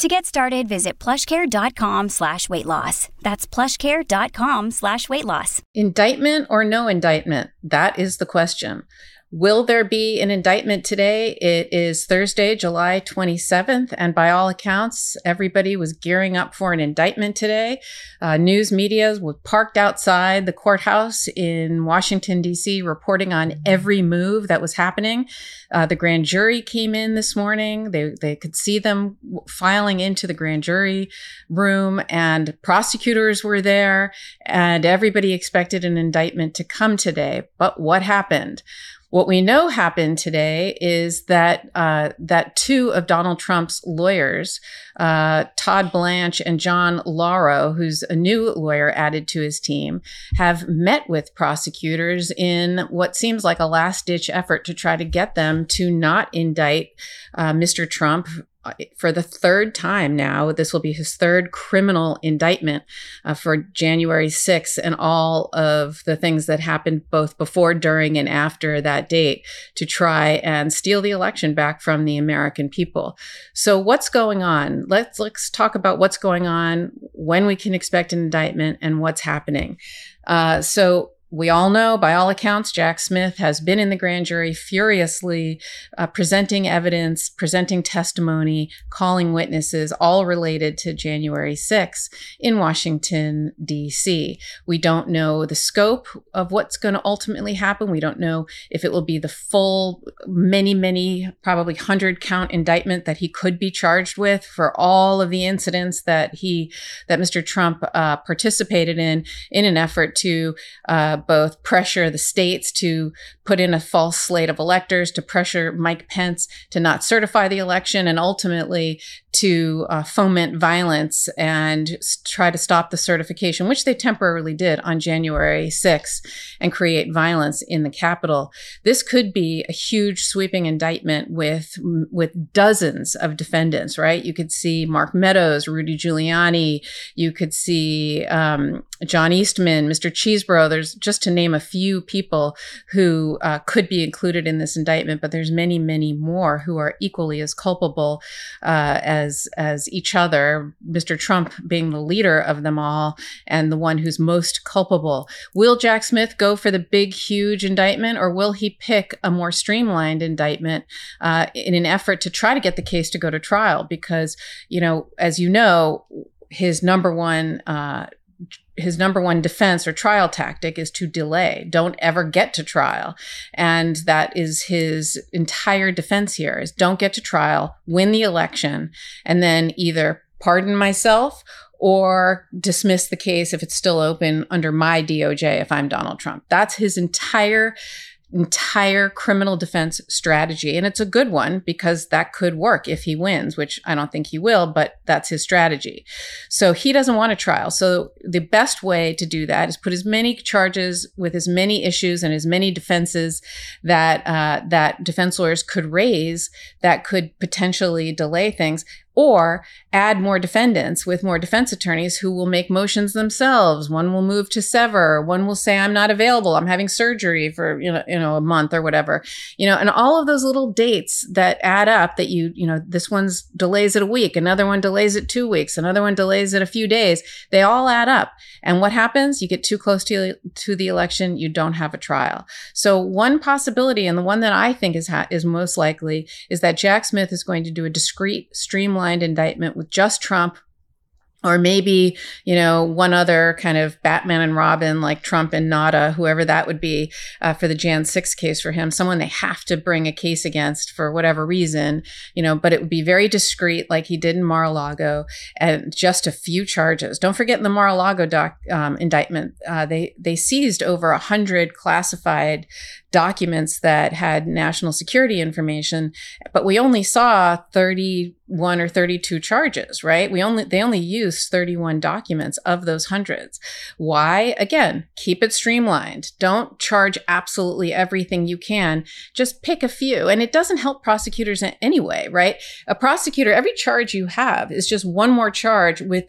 To get started, visit plushcare.com slash weight loss. That's plushcare.com slash weight loss. Indictment or no indictment? That is the question. Will there be an indictment today? It is Thursday, July 27th, and by all accounts, everybody was gearing up for an indictment today. Uh, news media was parked outside the courthouse in Washington, D.C., reporting on every move that was happening. Uh, the grand jury came in this morning. They, they could see them filing into the grand jury room, and prosecutors were there, and everybody expected an indictment to come today. But what happened? What we know happened today is that uh, that two of Donald Trump's lawyers, uh, Todd Blanche and John Lauro, who's a new lawyer added to his team, have met with prosecutors in what seems like a last ditch effort to try to get them to not indict uh, Mr. Trump for the third time now. This will be his third criminal indictment uh, for January 6th and all of the things that happened both before, during, and after that date to try and steal the election back from the American people. So, what's going on? Let's let's talk about what's going on, when we can expect an indictment, and what's happening. Uh, so we all know, by all accounts, Jack Smith has been in the grand jury furiously uh, presenting evidence, presenting testimony, calling witnesses, all related to January 6 in Washington, D.C. We don't know the scope of what's going to ultimately happen. We don't know if it will be the full, many, many, probably 100 count indictment that he could be charged with for all of the incidents that he, that Mr. Trump uh, participated in, in an effort to. Uh, both pressure the states to put in a false slate of electors, to pressure Mike Pence to not certify the election, and ultimately to uh, foment violence and try to stop the certification, which they temporarily did on January 6th, and create violence in the Capitol. This could be a huge sweeping indictment with with dozens of defendants. Right? You could see Mark Meadows, Rudy Giuliani. You could see um, John Eastman, Mr. Chesebro. There's just to name a few people who uh, could be included in this indictment, but there's many, many more who are equally as culpable uh, as as each other. Mr. Trump being the leader of them all and the one who's most culpable. Will Jack Smith go for the big, huge indictment, or will he pick a more streamlined indictment uh, in an effort to try to get the case to go to trial? Because you know, as you know, his number one uh, his number one defense or trial tactic is to delay don't ever get to trial and that is his entire defense here is don't get to trial win the election and then either pardon myself or dismiss the case if it's still open under my DOJ if I'm Donald Trump. That's his entire entire criminal defense strategy. And it's a good one because that could work if he wins, which I don't think he will, but that's his strategy. So he doesn't want a trial. So the best way to do that is put as many charges with as many issues and as many defenses that uh, that defense lawyers could raise that could potentially delay things or add more defendants with more defense attorneys who will make motions themselves. One will move to sever. One will say, I'm not available. I'm having surgery for, you know, you know, a month or whatever, you know, and all of those little dates that add up that you, you know, this one's delays it a week. Another one delays it two weeks. Another one delays it a few days. They all add up. And what happens? You get too close to, to the election. You don't have a trial. So one possibility, and the one that I think is, ha- is most likely is that Jack Smith is going to do a discrete streamline streamlined indictment with just Trump or maybe you know one other kind of batman and robin like trump and nada whoever that would be uh, for the jan 6 case for him someone they have to bring a case against for whatever reason you know but it would be very discreet like he did in mar-a-lago and just a few charges. Don't forget in the mar-a-lago doc, um, indictment uh, they they seized over a hundred classified documents that had national security information, but we only saw 31 or 32 charges, right? We only they only used 31 documents of those hundreds. Why? Again, keep it streamlined. Don't charge absolutely everything you can. Just pick a few. And it doesn't help prosecutors anyway, right? A prosecutor, every charge you have is just one more charge with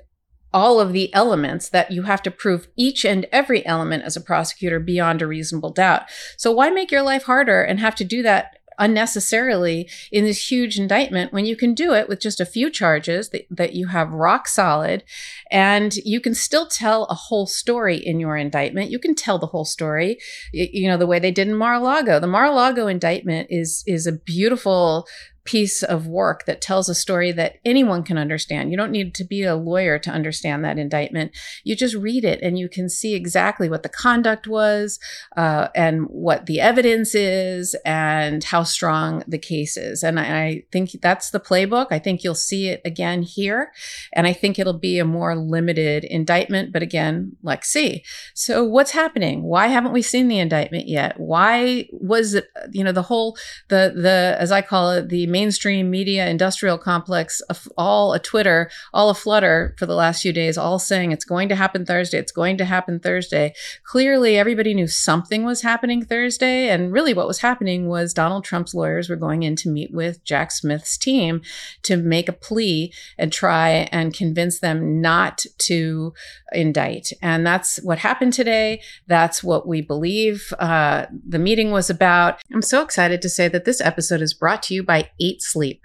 all of the elements that you have to prove each and every element as a prosecutor beyond a reasonable doubt. So why make your life harder and have to do that unnecessarily in this huge indictment when you can do it with just a few charges that, that you have rock solid and you can still tell a whole story in your indictment. You can tell the whole story, you know, the way they did in Mar-a-Lago. The Mar-a-Lago indictment is is a beautiful piece of work that tells a story that anyone can understand. You don't need to be a lawyer to understand that indictment. You just read it and you can see exactly what the conduct was uh, and what the evidence is and how strong the case is. And I, I think that's the playbook. I think you'll see it again here. And I think it'll be a more limited indictment. But again, let's see. So what's happening? Why haven't we seen the indictment yet? Why was it, you know, the whole, the, the, as I call it, the mainstream media industrial complex, all a Twitter, all a flutter for the last few days, all saying it's going to happen Thursday, it's going to happen Thursday. Clearly, everybody knew something was happening Thursday. And really, what was happening was Donald Trump's lawyers were going in to meet with Jack Smith's team to make a plea and try and convince them not to indict. And that's what happened today. That's what we believe uh, the meeting was about. I'm so excited to say that this episode is brought to you by Eight Sleep.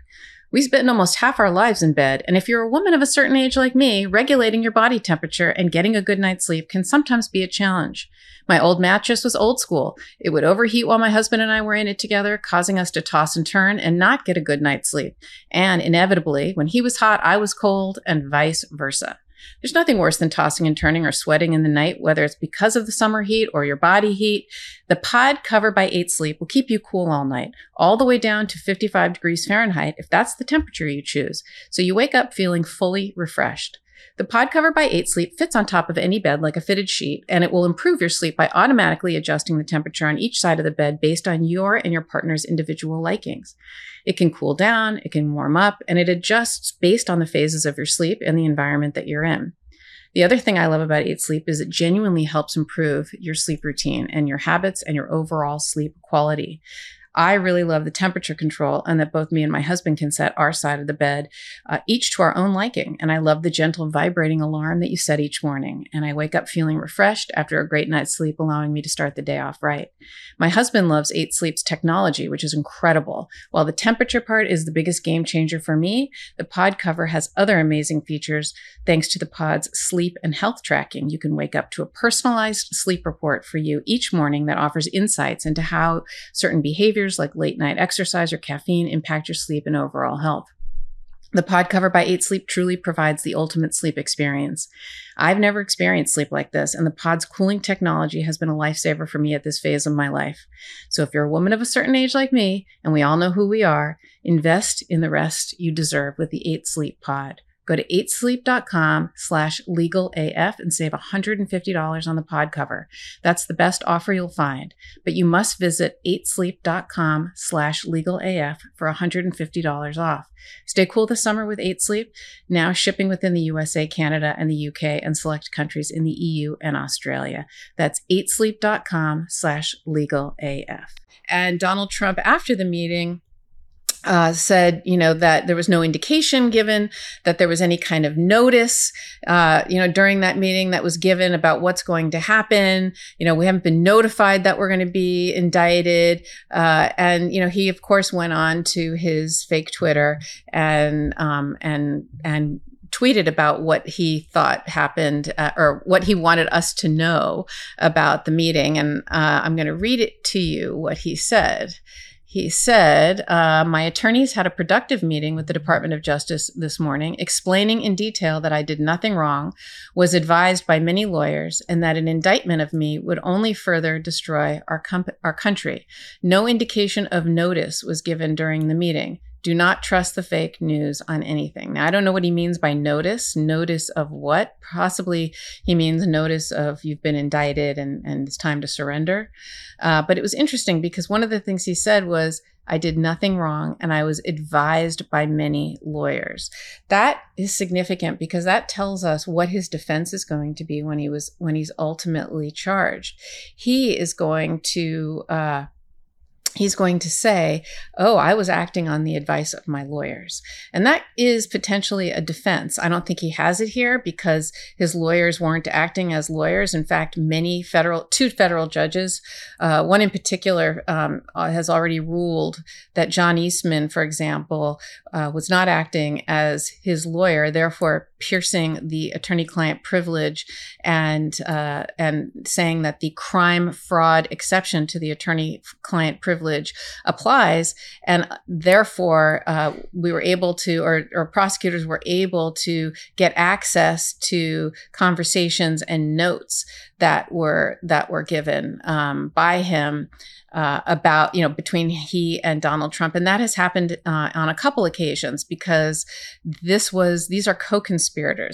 We spend almost half our lives in bed, and if you're a woman of a certain age like me, regulating your body temperature and getting a good night's sleep can sometimes be a challenge. My old mattress was old school. It would overheat while my husband and I were in it together, causing us to toss and turn and not get a good night's sleep. And inevitably, when he was hot, I was cold, and vice versa. There's nothing worse than tossing and turning or sweating in the night, whether it's because of the summer heat or your body heat. The pod cover by 8 Sleep will keep you cool all night, all the way down to 55 degrees Fahrenheit if that's the temperature you choose. So you wake up feeling fully refreshed. The pod cover by 8 Sleep fits on top of any bed like a fitted sheet, and it will improve your sleep by automatically adjusting the temperature on each side of the bed based on your and your partner's individual likings. It can cool down, it can warm up, and it adjusts based on the phases of your sleep and the environment that you're in. The other thing I love about 8 Sleep is it genuinely helps improve your sleep routine and your habits and your overall sleep quality. I really love the temperature control and that both me and my husband can set our side of the bed, uh, each to our own liking. And I love the gentle vibrating alarm that you set each morning. And I wake up feeling refreshed after a great night's sleep, allowing me to start the day off right. My husband loves Eight Sleep's technology, which is incredible. While the temperature part is the biggest game changer for me, the pod cover has other amazing features thanks to the pod's sleep and health tracking. You can wake up to a personalized sleep report for you each morning that offers insights into how certain behaviors like late night exercise or caffeine impact your sleep and overall health. The pod cover by 8 Sleep truly provides the ultimate sleep experience. I've never experienced sleep like this, and the pod's cooling technology has been a lifesaver for me at this phase of my life. So if you're a woman of a certain age like me, and we all know who we are, invest in the rest you deserve with the 8 Sleep pod. Go to 8sleep.com slash legalaf and save $150 on the pod cover. That's the best offer you'll find. But you must visit 8sleep.com slash legalaf for $150 off. Stay cool this summer with 8sleep, now shipping within the USA, Canada, and the UK, and select countries in the EU and Australia. That's 8sleep.com slash legalaf. And Donald Trump, after the meeting, uh, said, you know, that there was no indication given that there was any kind of notice, uh, you know, during that meeting that was given about what's going to happen. You know, we haven't been notified that we're going to be indicted. Uh, and you know, he of course went on to his fake Twitter and um, and and tweeted about what he thought happened uh, or what he wanted us to know about the meeting. And uh, I'm going to read it to you what he said. He said, uh, My attorneys had a productive meeting with the Department of Justice this morning, explaining in detail that I did nothing wrong, was advised by many lawyers, and that an indictment of me would only further destroy our, our country. No indication of notice was given during the meeting. Do not trust the fake news on anything. Now, I don't know what he means by notice. Notice of what? Possibly he means notice of you've been indicted and, and it's time to surrender. Uh, but it was interesting because one of the things he said was, I did nothing wrong and I was advised by many lawyers. That is significant because that tells us what his defense is going to be when he was when he's ultimately charged. He is going to uh, he's going to say, Oh, I was acting on the advice of my lawyers. And that is potentially a defense. I don't think he has it here because his lawyers weren't acting as lawyers. In fact, many federal, two federal judges, uh, one in particular, um, uh, has already ruled that John Eastman, for example, uh, was not acting as his lawyer, therefore piercing the attorney-client privilege and uh, and saying that the crime fraud exception to the attorney-client privilege applies. And therefore, uh, we were able to, or, or prosecutors were able to get access to conversations and notes that were that were given um, by him uh, about you know between he and Donald Trump, and that has happened uh, on a couple occasions because this was these are co-conspirators.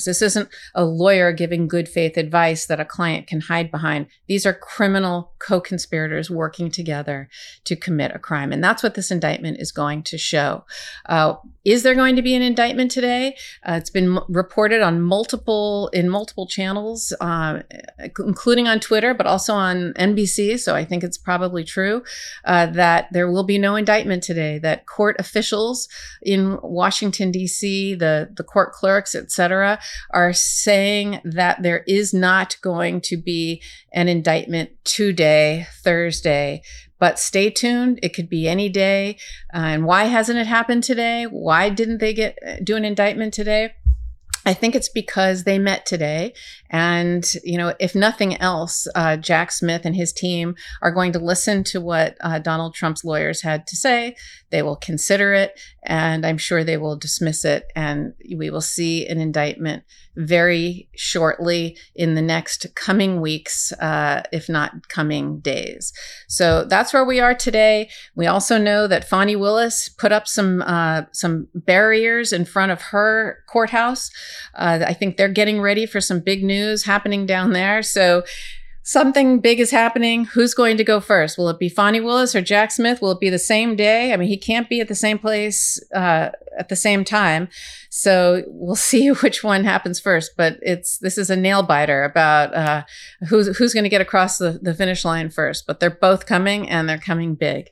This isn't a lawyer giving good faith advice that a client can hide behind. These are criminal co-conspirators working together to commit a crime, and that's what this indictment is going to show. Uh, is there going to be an indictment today? Uh, it's been m- reported on multiple in multiple channels, uh, including on Twitter, but also on NBC. So I think it's probably true uh, that there will be no indictment today. That court officials in Washington D.C., the the court clerks, etc., are saying that there is not going to be an indictment today, Thursday, but stay tuned. It could be any day. Uh, and why hasn't it happened today? Why didn't they get uh, do an indictment today? I think it's because they met today. And, you know, if nothing else, uh, Jack Smith and his team are going to listen to what uh, Donald Trump's lawyers had to say. They will consider it, and I'm sure they will dismiss it. And we will see an indictment very shortly in the next coming weeks, uh, if not coming days. So that's where we are today. We also know that Fani Willis put up some uh, some barriers in front of her courthouse. Uh, I think they're getting ready for some big news happening down there. So something big is happening. Who's going to go first? Will it be Fani Willis or Jack Smith? Will it be the same day? I mean, he can't be at the same place uh, at the same time. So we'll see which one happens first. But it's this is a nail biter about uh, who's who's going to get across the, the finish line first. But they're both coming, and they're coming big.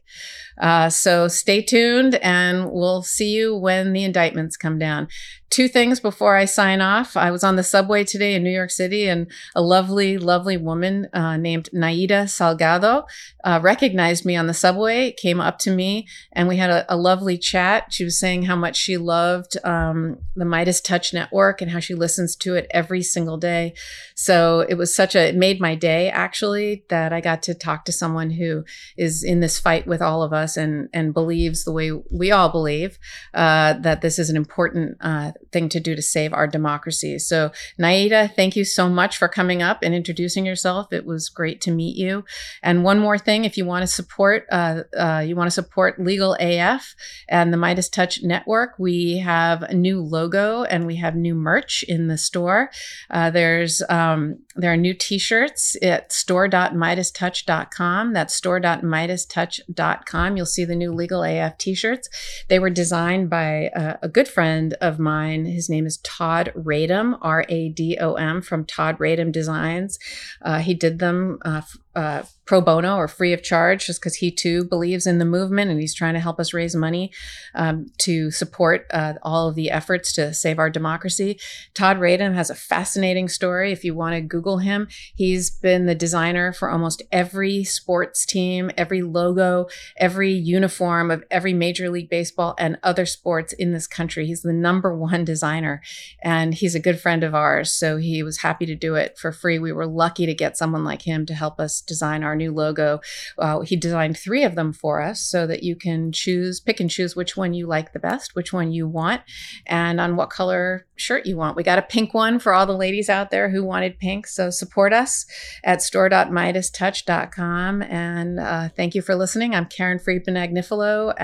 Uh, so stay tuned, and we'll see you when the indictments come down. Two things before I sign off. I was on the subway today in New York City, and a lovely, lovely woman uh, named Naida Salgado uh, recognized me on the subway, came up to me, and we had a, a lovely chat. She was saying how much she loved um, the MeidasTouch Network and how she listens to it every single day. So it was such a, it made my day actually that I got to talk to someone who is in this fight with all of us and, and believes the way we all believe uh, that this is an important uh, thing to do to save our democracy. So, Naida, thank you so much for coming up and introducing yourself. It was great to meet you. And one more thing, if you want to support, uh, uh you want to support Legal AF and the MeidasTouch Network, we have a new logo and we have new merch in the store. Uh, there's um, there are new T-shirts at store.meidastouch.com. That's store.meidastouch.com. You'll see the new Legal AF T-shirts. They were designed by a, a good friend of mine. His name is Todd Radom, R A D O M, from Todd Radom Designs. Uh, he did them uh, uh, pro bono or free of charge just because he too believes in the movement and he's trying to help us raise money um, to support uh, all of the efforts to save our democracy. Todd Radom has a fascinating story. If you want to Google him, he's been the designer for almost every sports team, every logo, every uniform of every Major League Baseball and other sports in this country. He's the number one designer and he's a good friend of ours. So he was happy to do it for free. We were lucky to get someone like him to help us design our new logo. Uh, he designed three of them for us so that you can choose, pick and choose which one you like the best, which one you want, and on what color shirt you want. We got a pink one for all the ladies out there who wanted pink. So support us at store.meidastouch.com. And uh, thank you for listening. I'm Karen Friedman Agnifilo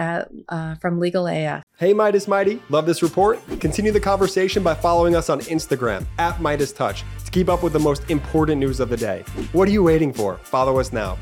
uh, from Legal AF. Hey Meidas Mighty, love this report? Continue the conversation by following us on Instagram at Meidas Touch to keep up with the most important news of the day. What are you waiting for? Follow us now.